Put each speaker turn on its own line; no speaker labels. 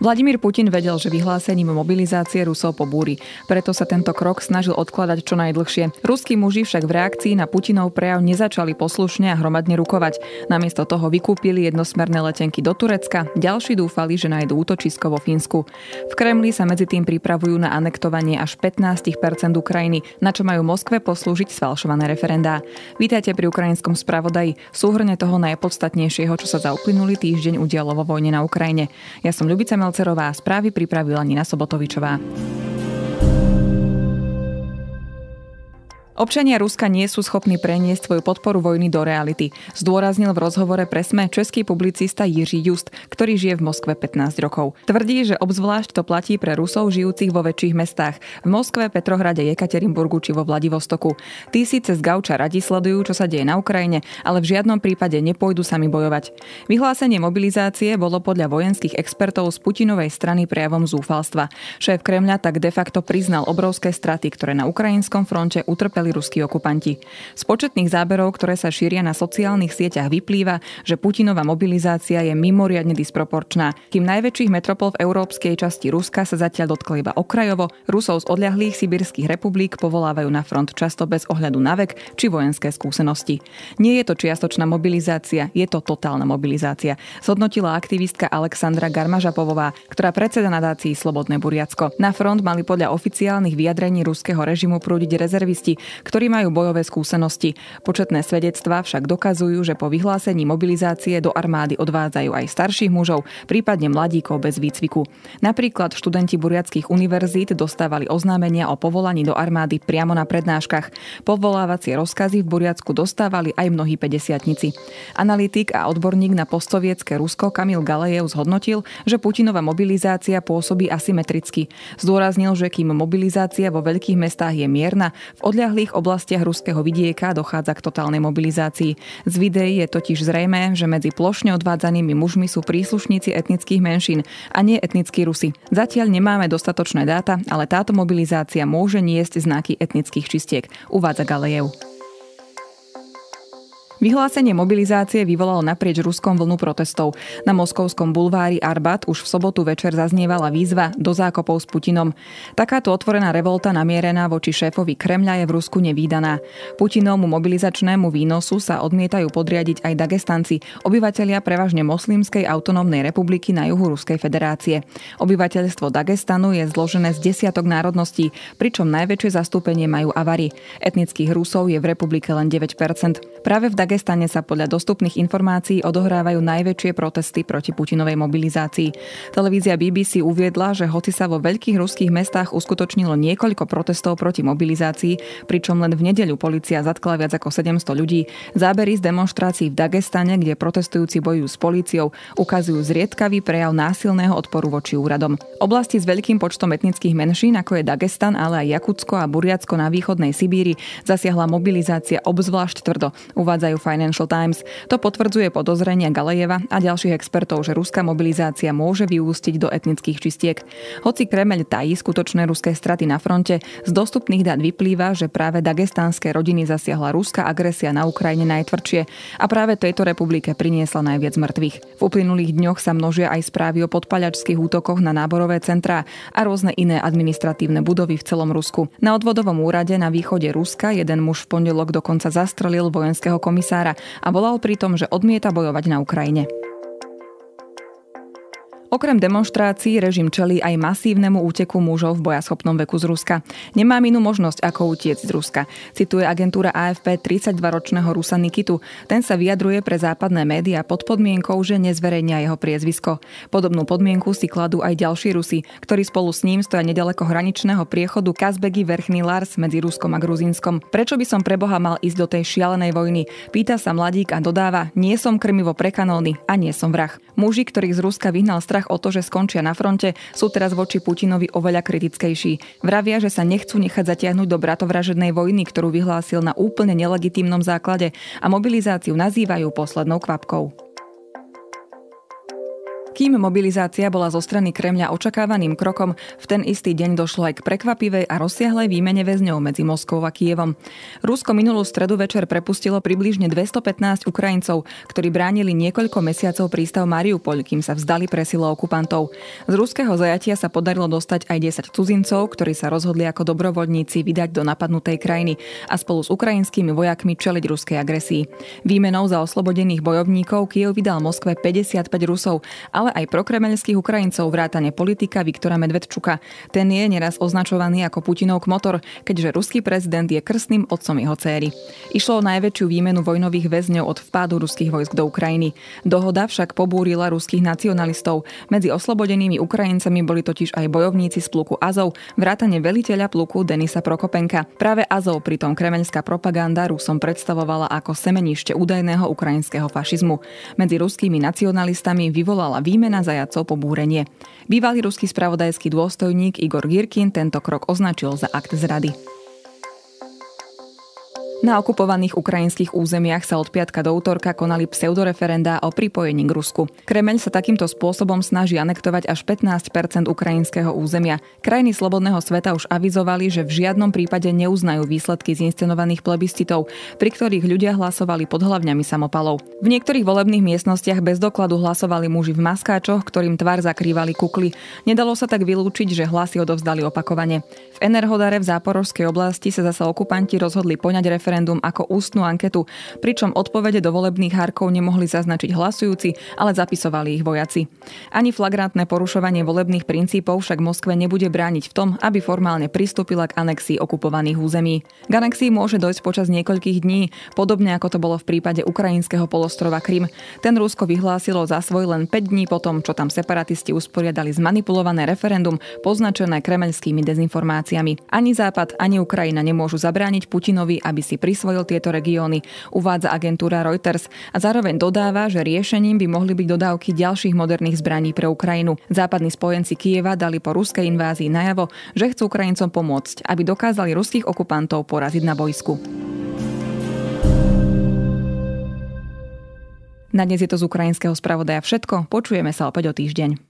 Vladimír Putin vedel, že vyhlásením mobilizácie Rusov pobúri. Preto sa tento krok snažil odkladať čo najdlhšie. Ruskí muži však v reakcii na Putinov prejav nezačali poslušne a hromadne rukovať. Namiesto toho vykúpili jednosmerné letenky do Turecka, ďalší dúfali, že nájdú útočisko vo Fínsku. V Kremli sa medzi tým pripravujú na anektovanie až 15% Ukrajiny, na čo majú Moskve poslúžiť sfalšované referendá. Vítajte pri ukrajinskom spravodaji, súhrne toho najpodstatnejšieho, čo sa za uplynulý týždeň udialo vo vojne na Ukrajine. Ja som Ľubica Melcerová, správy pripravila Nina Sobotovičová. Občania Ruska nie sú schopní preniesť svoju podporu vojny do reality, zdôraznil v rozhovore pre SME český publicista Jiří Just, ktorý žije v Moskve 15 rokov. Tvrdí, že obzvlášť to platí pre Rusov žijúcich vo väčších mestách, v Moskve, Petrohrade, Jekaterinburgu či vo Vladivostoku. Tí síce z gauča radi sledujú, čo sa deje na Ukrajine, ale v žiadnom prípade nepôjdu sami bojovať. Vyhlásenie mobilizácie bolo podľa vojenských expertov z Putinovej strany prejavom zúfalstva. Šéf Kremľa tak de facto priznal obrovské straty, ktoré na ukrajinskom fronte utrpeli vykonali ruskí okupanti. Z početných záberov, ktoré sa šíria na sociálnych sieťach, vyplýva, že Putinová mobilizácia je mimoriadne disproporčná. Kým najväčších metropol v európskej časti Ruska sa zatiaľ dotkli iba okrajovo, Rusov z odľahlých sibirských republik povolávajú na front často bez ohľadu na vek či vojenské skúsenosti. Nie je to čiastočná mobilizácia, je to totálna mobilizácia, zhodnotila aktivistka Alexandra Garmažapovová, ktorá predseda nadácii Slobodné Buriacko. Na front mali podľa oficiálnych vyjadrení ruského režimu prúdiť rezervisti, ktorí majú bojové skúsenosti. Početné svedectvá však dokazujú, že po vyhlásení mobilizácie do armády odvádzajú aj starších mužov, prípadne mladíkov bez výcviku. Napríklad študenti buriackých univerzít dostávali oznámenia o povolaní do armády priamo na prednáškach. Povolávacie rozkazy v Buriacku dostávali aj mnohí 50 Analytik a odborník na postsovietské Rusko Kamil Galejev zhodnotil, že Putinova mobilizácia pôsobí asymetricky. Zdôraznil, že kým mobilizácia vo veľkých mestách je mierna, v odľahlých niektorých oblastiach ruského vidieka dochádza k totálnej mobilizácii. Z videí je totiž zrejme, že medzi plošne odvádzanými mužmi sú príslušníci etnických menšín a nie etnickí Rusi. Zatiaľ nemáme dostatočné dáta, ale táto mobilizácia môže niesť znaky etnických čistiek, uvádza Galejev. Vyhlásenie mobilizácie vyvolalo naprieč Ruskom vlnu protestov. Na moskovskom bulvári Arbat už v sobotu večer zaznievala výzva do zákopov s Putinom. Takáto otvorená revolta namierená voči šéfovi Kremľa je v Rusku nevýdaná. Putinovmu mobilizačnému výnosu sa odmietajú podriadiť aj Dagestanci, obyvatelia prevažne moslimskej autonómnej republiky na juhu Ruskej federácie. Obyvateľstvo Dagestanu je zložené z desiatok národností, pričom najväčšie zastúpenie majú Avari. Etnických Rusov je v republike len 9%. Práve v Dagestane sa podľa dostupných informácií odohrávajú najväčšie protesty proti Putinovej mobilizácii. Televízia BBC uviedla, že hoci sa vo veľkých ruských mestách uskutočnilo niekoľko protestov proti mobilizácii, pričom len v nedeľu policia zatkla viac ako 700 ľudí, zábery z demonstrácií v Dagestane, kde protestujúci bojujú s políciou, ukazujú zriedkavý prejav násilného odporu voči úradom. Oblasti s veľkým počtom etnických menšín, ako je Dagestan, ale aj Jakutsko a Buriacko na východnej Sibíri, zasiahla mobilizácia obzvlášť tvrdo, uvádzajú Financial Times. To potvrdzuje podozrenia Galejeva a ďalších expertov, že ruská mobilizácia môže vyústiť do etnických čistiek. Hoci Kremeľ tají skutočné ruské straty na fronte, z dostupných dát vyplýva, že práve dagestánske rodiny zasiahla ruská agresia na Ukrajine najtvrdšie a práve tejto republike priniesla najviac mŕtvych. V uplynulých dňoch sa množia aj správy o podpaľačských útokoch na náborové centrá a rôzne iné administratívne budovy v celom Rusku. Na odvodovom úrade na východe Ruska jeden muž v pondelok dokonca zastrelil vojenského komisára komisára a volal pri tom, že odmieta bojovať na Ukrajine. Okrem demonstrácií režim čelí aj masívnemu úteku mužov v bojaschopnom veku z Ruska. Nemám inú možnosť, ako utiecť z Ruska, cituje agentúra AFP 32-ročného Rusa Nikitu. Ten sa vyjadruje pre západné médiá pod podmienkou, že nezverejnia jeho priezvisko. Podobnú podmienku si kladú aj ďalší Rusi, ktorí spolu s ním stoja nedaleko hraničného priechodu Kazbegi Verchný Lars medzi Ruskom a Gruzínskom. Prečo by som pre Boha mal ísť do tej šialenej vojny? Pýta sa mladík a dodáva, nie som krmivo pre kanóny a nie som vrah. Muži, ktorých z Ruska vyhnal strach o to, že skončia na fronte, sú teraz voči Putinovi oveľa kritickejší. Vravia, že sa nechcú nechať zatiahnuť do bratovražednej vojny, ktorú vyhlásil na úplne nelegitímnom základe a mobilizáciu nazývajú poslednou kvapkou. Kým mobilizácia bola zo strany Kremľa očakávaným krokom, v ten istý deň došlo aj k prekvapivej a rozsiahlej výmene väzňov medzi Moskvou a Kievom. Rusko minulú stredu večer prepustilo približne 215 Ukrajincov, ktorí bránili niekoľko mesiacov prístav Mariupol, kým sa vzdali presilo okupantov. Z ruského zajatia sa podarilo dostať aj 10 cudzincov, ktorí sa rozhodli ako dobrovoľníci vydať do napadnutej krajiny a spolu s ukrajinskými vojakmi čeliť ruskej agresii. Výmenou za oslobodených bojovníkov Kiev vydal Moskve 55 Rusov, ale ale aj prokremeľských Ukrajincov vrátane politika Viktora Medvedčuka. Ten je neraz označovaný ako Putinov kmotor, keďže ruský prezident je krstným otcom jeho céry. Išlo o najväčšiu výmenu vojnových väzňov od vpádu ruských vojsk do Ukrajiny. Dohoda však pobúrila ruských nacionalistov. Medzi oslobodenými Ukrajincami boli totiž aj bojovníci z pluku Azov, vrátane veliteľa pluku Denisa Prokopenka. Práve Azov pritom kremeľská propaganda Rusom predstavovala ako semenište údajného ukrajinského fašizmu. Medzi ruskými nacionalistami vyvolala výmena výmena zajacov pobúrenie. Bývalý ruský spravodajský dôstojník Igor Girkin tento krok označil za akt zrady. Na okupovaných ukrajinských územiach sa od piatka do útorka konali pseudoreferendá o pripojení k Rusku. Kremeň sa takýmto spôsobom snaží anektovať až 15% ukrajinského územia. Krajiny slobodného sveta už avizovali, že v žiadnom prípade neuznajú výsledky z inscenovaných plebiscitov, pri ktorých ľudia hlasovali pod hlavňami samopalov. V niektorých volebných miestnostiach bez dokladu hlasovali muži v maskáčoch, ktorým tvar zakrývali kukly. Nedalo sa tak vylúčiť, že hlasy odovzdali opakovane. V Enerhodare v záporovskej oblasti sa zase okupanti rozhodli poňať referendum referendum ako ústnu anketu, pričom odpovede do volebných hárkov nemohli zaznačiť hlasujúci, ale zapisovali ich vojaci. Ani flagrantné porušovanie volebných princípov však Moskve nebude brániť v tom, aby formálne pristúpila k anexii okupovaných území. K anexii môže dojsť počas niekoľkých dní, podobne ako to bolo v prípade ukrajinského polostrova Krym. Ten Rusko vyhlásilo za svoj len 5 dní potom, čo tam separatisti usporiadali zmanipulované referendum poznačené kremeľskými dezinformáciami. Ani Západ, ani Ukrajina nemôžu zabrániť Putinovi, aby si prisvojil tieto regióny, uvádza agentúra Reuters a zároveň dodáva, že riešením by mohli byť dodávky ďalších moderných zbraní pre Ukrajinu. Západní spojenci Kieva dali po ruskej invázii najavo, že chcú Ukrajincom pomôcť, aby dokázali ruských okupantov poraziť na bojsku. Na dnes je to z ukrajinského spravodaja všetko. Počujeme sa opäť o týždeň.